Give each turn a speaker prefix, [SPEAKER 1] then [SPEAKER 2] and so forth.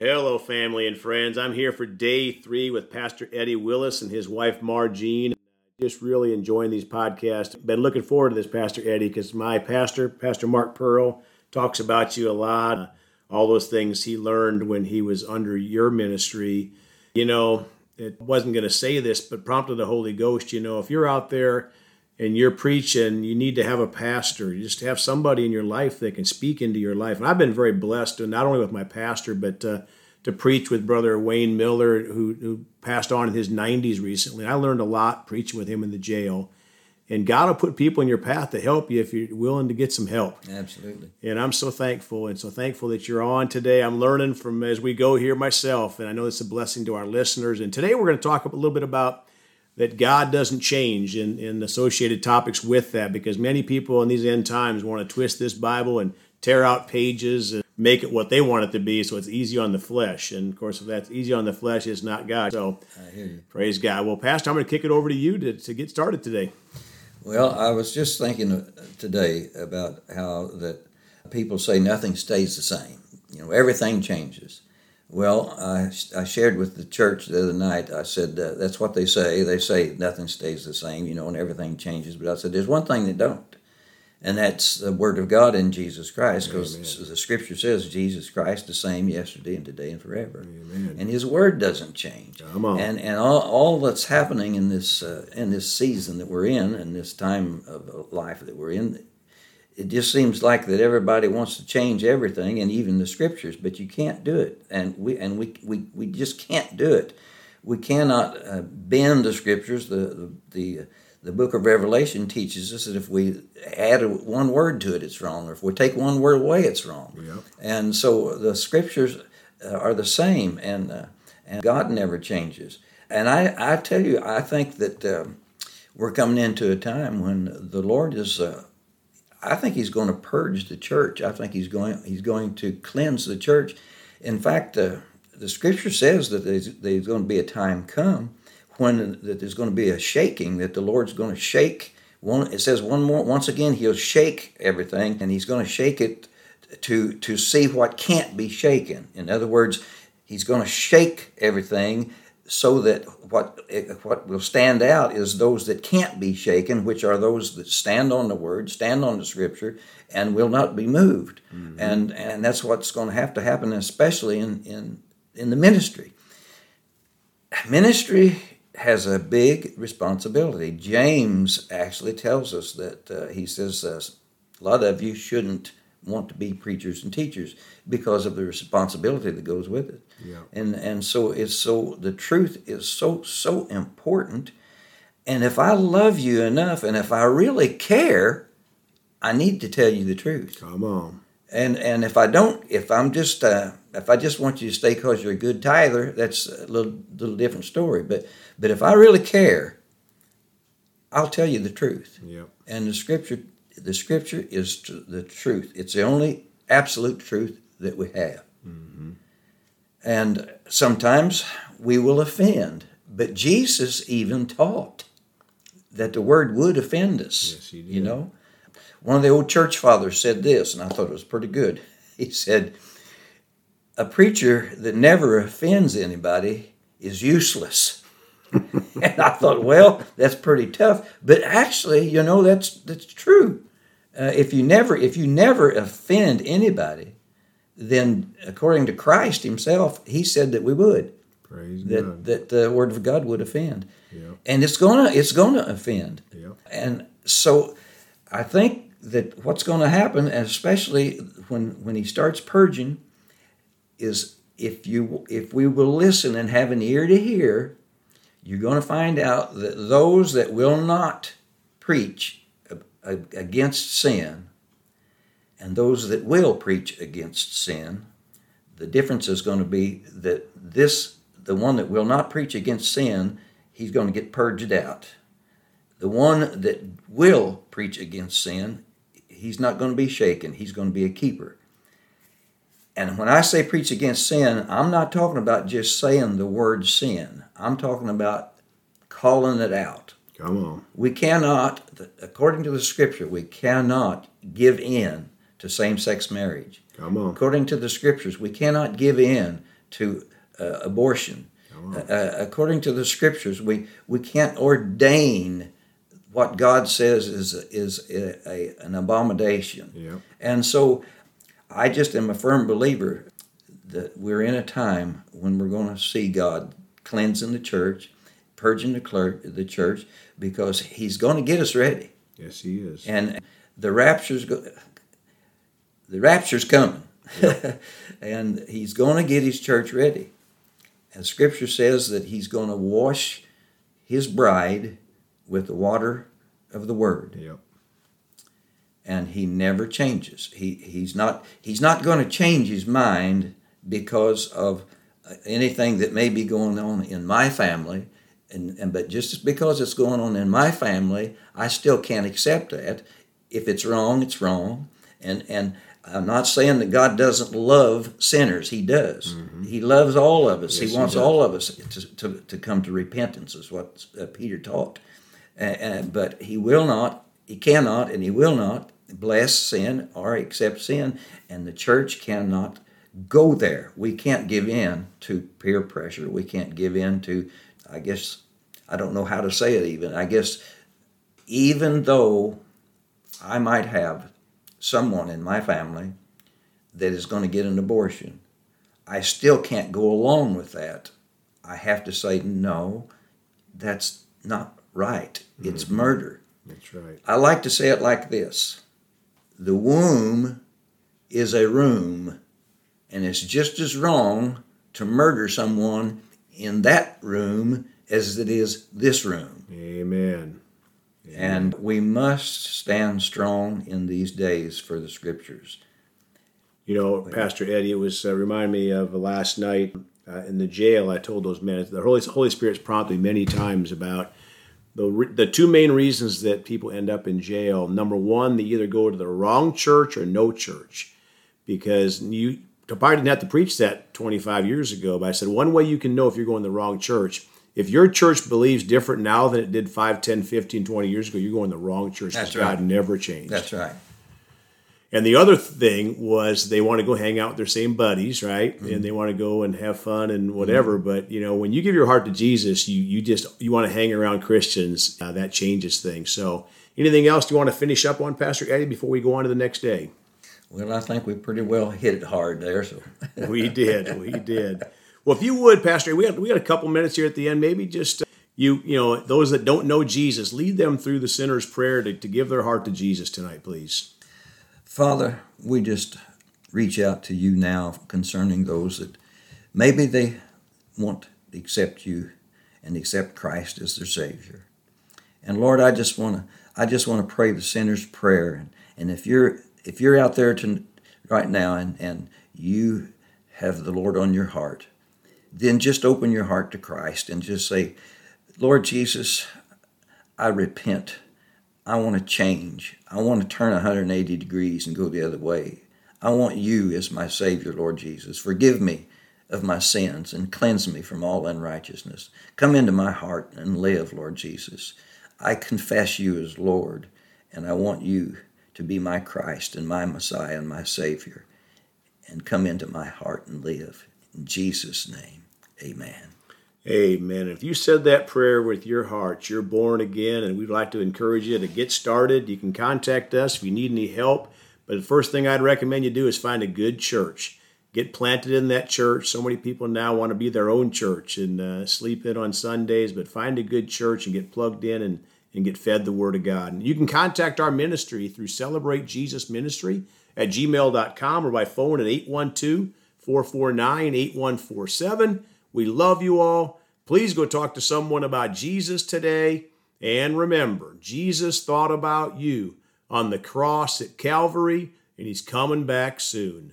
[SPEAKER 1] Hello, family and friends. I'm here for day three with Pastor Eddie Willis and his wife Margene. Just really enjoying these podcasts. Been looking forward to this, Pastor Eddie, because my pastor, Pastor Mark Pearl, talks about you a lot. All those things he learned when he was under your ministry. You know, it wasn't going to say this, but prompted the Holy Ghost. You know, if you're out there and you're preaching, you need to have a pastor. You just have somebody in your life that can speak into your life. And I've been very blessed, not only with my pastor, but uh, to preach with Brother Wayne Miller, who, who passed on in his 90s recently. I learned a lot preaching with him in the jail. And God will put people in your path to help you if you're willing to get some help.
[SPEAKER 2] Absolutely.
[SPEAKER 1] And I'm so thankful and so thankful that you're on today. I'm learning from as we go here myself, and I know it's a blessing to our listeners. And today we're going to talk a little bit about that God doesn't change and, and associated topics with that because many people in these end times want to twist this Bible and tear out pages and make it what they want it to be so it's easy on the flesh. And of course, if that's easy on the flesh, it's not God. So praise God. Well, Pastor, I'm going to kick it over to you to, to get started today.
[SPEAKER 2] Well, I was just thinking today about how that people say nothing stays the same. You know, everything changes. Well, I, I shared with the church the other night. I said uh, that's what they say. They say nothing stays the same, you know, and everything changes. But I said there's one thing that don't, and that's the Word of God in Jesus Christ, because the Scripture says Jesus Christ the same yesterday and today and forever,
[SPEAKER 1] Amen.
[SPEAKER 2] and His Word doesn't change.
[SPEAKER 1] Come on.
[SPEAKER 2] And and all, all that's happening in this uh, in this season that we're in, and this time of life that we're in, it just seems like that everybody wants to change everything and even the scriptures but you can't do it. And we and we we, we just can't do it. We cannot uh, bend the scriptures. The, the the the book of revelation teaches us that if we add a, one word to it it's wrong. Or if we take one word away it's wrong.
[SPEAKER 1] Yep.
[SPEAKER 2] and so the scriptures uh, are the same and uh, and god never changes. And i i tell you i think that uh, we're coming into a time when the lord is uh, I think he's going to purge the church. I think he's going he's going to cleanse the church. In fact, uh, the scripture says that there's, there's going to be a time come when that there's going to be a shaking that the Lord's going to shake. One it says one more once again he'll shake everything and he's going to shake it to to see what can't be shaken. In other words, he's going to shake everything so that what what will stand out is those that can't be shaken, which are those that stand on the word, stand on the scripture, and will not be moved. Mm-hmm. And and that's what's going to have to happen, especially in in in the ministry. Ministry has a big responsibility. James actually tells us that uh, he says uh, a lot of you shouldn't want to be preachers and teachers because of the responsibility that goes with it.
[SPEAKER 1] Yeah.
[SPEAKER 2] And and so it's so the truth is so so important. And if I love you enough and if I really care, I need to tell you the truth.
[SPEAKER 1] Come on.
[SPEAKER 2] And and if I don't, if I'm just uh, if I just want you to stay because you're a good tither, that's a little little different story. But but if I really care, I'll tell you the truth.
[SPEAKER 1] Yep.
[SPEAKER 2] And the scripture the scripture is the truth. It's the only absolute truth that we have.
[SPEAKER 1] Mm-hmm.
[SPEAKER 2] And sometimes we will offend, but Jesus even taught that the word would offend us.
[SPEAKER 1] Yes, he did.
[SPEAKER 2] You know, one of the old church fathers said this, and I thought it was pretty good. He said, "A preacher that never offends anybody is useless." and I thought, well, that's pretty tough. But actually, you know, that's that's true. Uh, if you never if you never offend anybody, then according to Christ Himself, He said that we would
[SPEAKER 1] Praise
[SPEAKER 2] that
[SPEAKER 1] God.
[SPEAKER 2] that the Word of God would offend,
[SPEAKER 1] Yep.
[SPEAKER 2] and it's gonna it's gonna offend.
[SPEAKER 1] Yep.
[SPEAKER 2] And so, I think that what's going to happen, especially when when He starts purging, is if you if we will listen and have an ear to hear, you're going to find out that those that will not preach against sin and those that will preach against sin, the difference is going to be that this, the one that will not preach against sin, he's going to get purged out. The one that will preach against sin, he's not going to be shaken, he's going to be a keeper. And when I say preach against sin, I'm not talking about just saying the word sin. I'm talking about calling it out.
[SPEAKER 1] Come on.
[SPEAKER 2] We cannot, according to the scripture, we cannot give in to same sex marriage.
[SPEAKER 1] Come on.
[SPEAKER 2] According to the scriptures, we cannot give in to uh, abortion. Uh, according to the scriptures, we, we can't ordain what God says is is a, a, an abomination.
[SPEAKER 1] Yep.
[SPEAKER 2] And so, I just am a firm believer that we're in a time when we're going to see God cleansing the church, purging the clerk, the church, because He's going to get us ready.
[SPEAKER 1] Yes, He is.
[SPEAKER 2] And the rapture's go- the rapture's coming, and He's going to get His church ready. And Scripture says that He's going to wash His bride with the water of the Word
[SPEAKER 1] Yep.
[SPEAKER 2] And he never changes. He he's not he's not going to change his mind because of uh, anything that may be going on in my family. And, and but just because it's going on in my family, I still can't accept that. If it's wrong, it's wrong. And and I'm not saying that God doesn't love sinners. He does. He loves all of us.
[SPEAKER 1] Yes, he
[SPEAKER 2] he wants
[SPEAKER 1] does.
[SPEAKER 2] all of us to, to, to come to repentance, is what uh, Peter taught. And, and, but he will not, he cannot, and he will not bless sin or accept sin. And the church cannot go there. We can't give in to peer pressure. We can't give in to, I guess, I don't know how to say it even. I guess even though I might have someone in my family that is going to get an abortion, I still can't go along with that. I have to say, no, that's not right. It's mm-hmm. murder.
[SPEAKER 1] That's right.
[SPEAKER 2] I like to say it like this The womb is a room, and it's just as wrong to murder someone in that room as it is this room.
[SPEAKER 1] Amen.
[SPEAKER 2] And we must stand strong in these days for the scriptures.
[SPEAKER 1] You know, Pastor Eddie, it was uh, remind me of last night uh, in the jail. I told those men the Holy Holy Spirit's prompted me many times about the re- the two main reasons that people end up in jail. Number one, they either go to the wrong church or no church, because you probably didn't have to preach that 25 years ago. But I said one way you can know if you're going to the wrong church. If your church believes different now than it did 5, 10, 15, 20 years ago, you're going to the wrong church.
[SPEAKER 2] That's
[SPEAKER 1] because God never changed.
[SPEAKER 2] That's right.
[SPEAKER 1] And the other thing was they want to go hang out with their same buddies, right?
[SPEAKER 2] Mm-hmm.
[SPEAKER 1] And they want to go and have fun and whatever. But you know, when you give your heart to Jesus, you you just you want to hang around Christians. Uh, that changes things. So, anything else do you want to finish up on, Pastor Eddie, before we go on to the next day?
[SPEAKER 2] Well, I think we pretty well hit it hard there. So,
[SPEAKER 1] We did, we did. Well, if you would, Pastor, we got we got a couple minutes here at the end. Maybe just uh, you you know those that don't know Jesus, lead them through the sinner's prayer to, to give their heart to Jesus tonight, please.
[SPEAKER 2] Father, we just reach out to you now concerning those that maybe they want to accept you and accept Christ as their Savior. And Lord, I just want to I just want to pray the sinner's prayer. And, and if you're if you're out there to, right now and, and you have the Lord on your heart, then just open your heart to Christ and just say, Lord Jesus, I repent. I want to change. I want to turn 180 degrees and go the other way. I want you as my Savior, Lord Jesus. Forgive me of my sins and cleanse me from all unrighteousness. Come into my heart and live, Lord Jesus. I confess you as Lord, and I want you to be my Christ and my Messiah and my Savior. And come into my heart and live. In Jesus' name, amen.
[SPEAKER 1] Amen. If you said that prayer with your heart, you're born again, and we'd like to encourage you to get started. You can contact us if you need any help. But the first thing I'd recommend you do is find a good church. Get planted in that church. So many people now want to be their own church and uh, sleep in on Sundays, but find a good church and get plugged in and, and get fed the Word of God. And you can contact our ministry through Celebrate Jesus Ministry at gmail.com or by phone at 812 449 8147. We love you all. Please go talk to someone about Jesus today. And remember, Jesus thought about you on the cross at Calvary, and he's coming back soon.